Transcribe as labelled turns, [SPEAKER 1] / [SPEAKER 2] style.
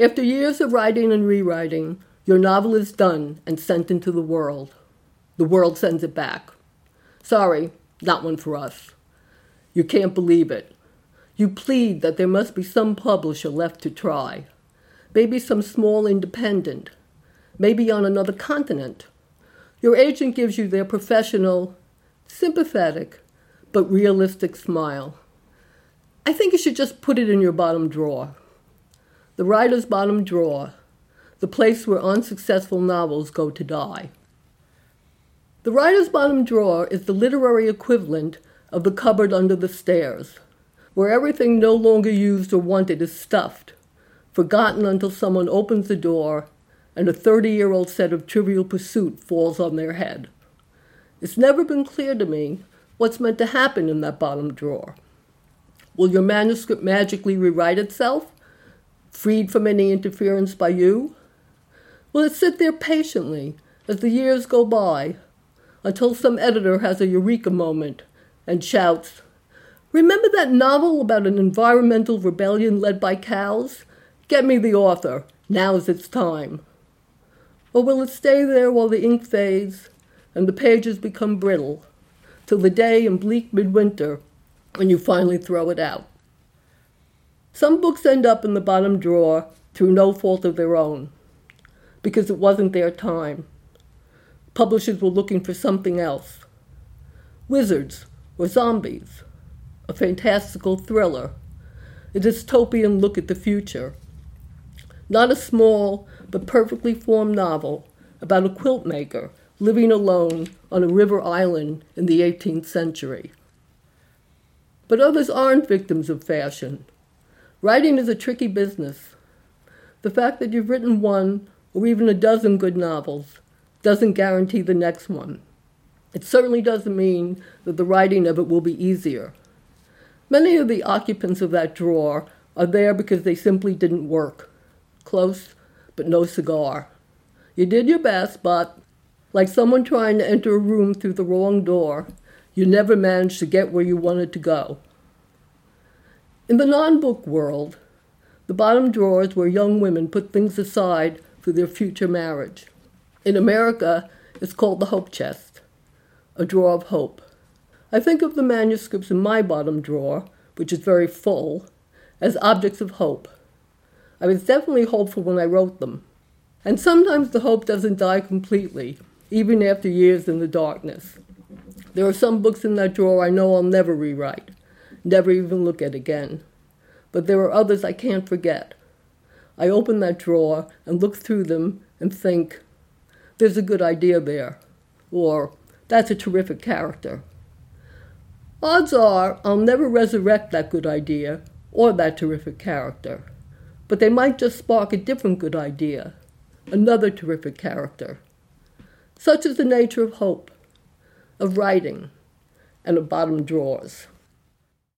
[SPEAKER 1] After years of writing and rewriting, your novel is done and sent into the world. The world sends it back. Sorry, not one for us. You can't believe it. You plead that there must be some publisher left to try. Maybe some small independent. Maybe on another continent. Your agent gives you their professional, sympathetic, but realistic smile. I think you should just put it in your bottom drawer. The writer's bottom drawer, the place where unsuccessful novels go to die. The writer's bottom drawer is the literary equivalent of the cupboard under the stairs, where everything no longer used or wanted is stuffed, forgotten until someone opens the door and a 30 year old set of trivial pursuit falls on their head. It's never been clear to me what's meant to happen in that bottom drawer. Will your manuscript magically rewrite itself, freed from any interference by you? Will it sit there patiently as the years go by until some editor has a eureka moment and shouts, Remember that novel about an environmental rebellion led by cows? Get me the author. Now's its time. Or will it stay there while the ink fades and the pages become brittle, till the day in bleak midwinter when you finally throw it out? Some books end up in the bottom drawer through no fault of their own, because it wasn't their time. Publishers were looking for something else. Wizards or zombies, a fantastical thriller, a dystopian look at the future. Not a small but perfectly formed novel about a quilt maker living alone on a river island in the 18th century. But others aren't victims of fashion. Writing is a tricky business. The fact that you've written one or even a dozen good novels doesn't guarantee the next one. It certainly doesn't mean that the writing of it will be easier. Many of the occupants of that drawer are there because they simply didn't work. Close, but no cigar. You did your best, but like someone trying to enter a room through the wrong door, you never managed to get where you wanted to go. In the non book world, the bottom drawer is where young women put things aside for their future marriage. In America, it's called the hope chest, a drawer of hope. I think of the manuscripts in my bottom drawer, which is very full, as objects of hope. I was definitely hopeful when I wrote them. And sometimes the hope doesn't die completely, even after years in the darkness. There are some books in that drawer I know I'll never rewrite, never even look at again. But there are others I can't forget. I open that drawer and look through them and think, there's a good idea there, or that's a terrific character. Odds are I'll never resurrect that good idea or that terrific character, but they might just spark a different good idea, another terrific character. Such is the nature of hope, of writing, and of bottom drawers.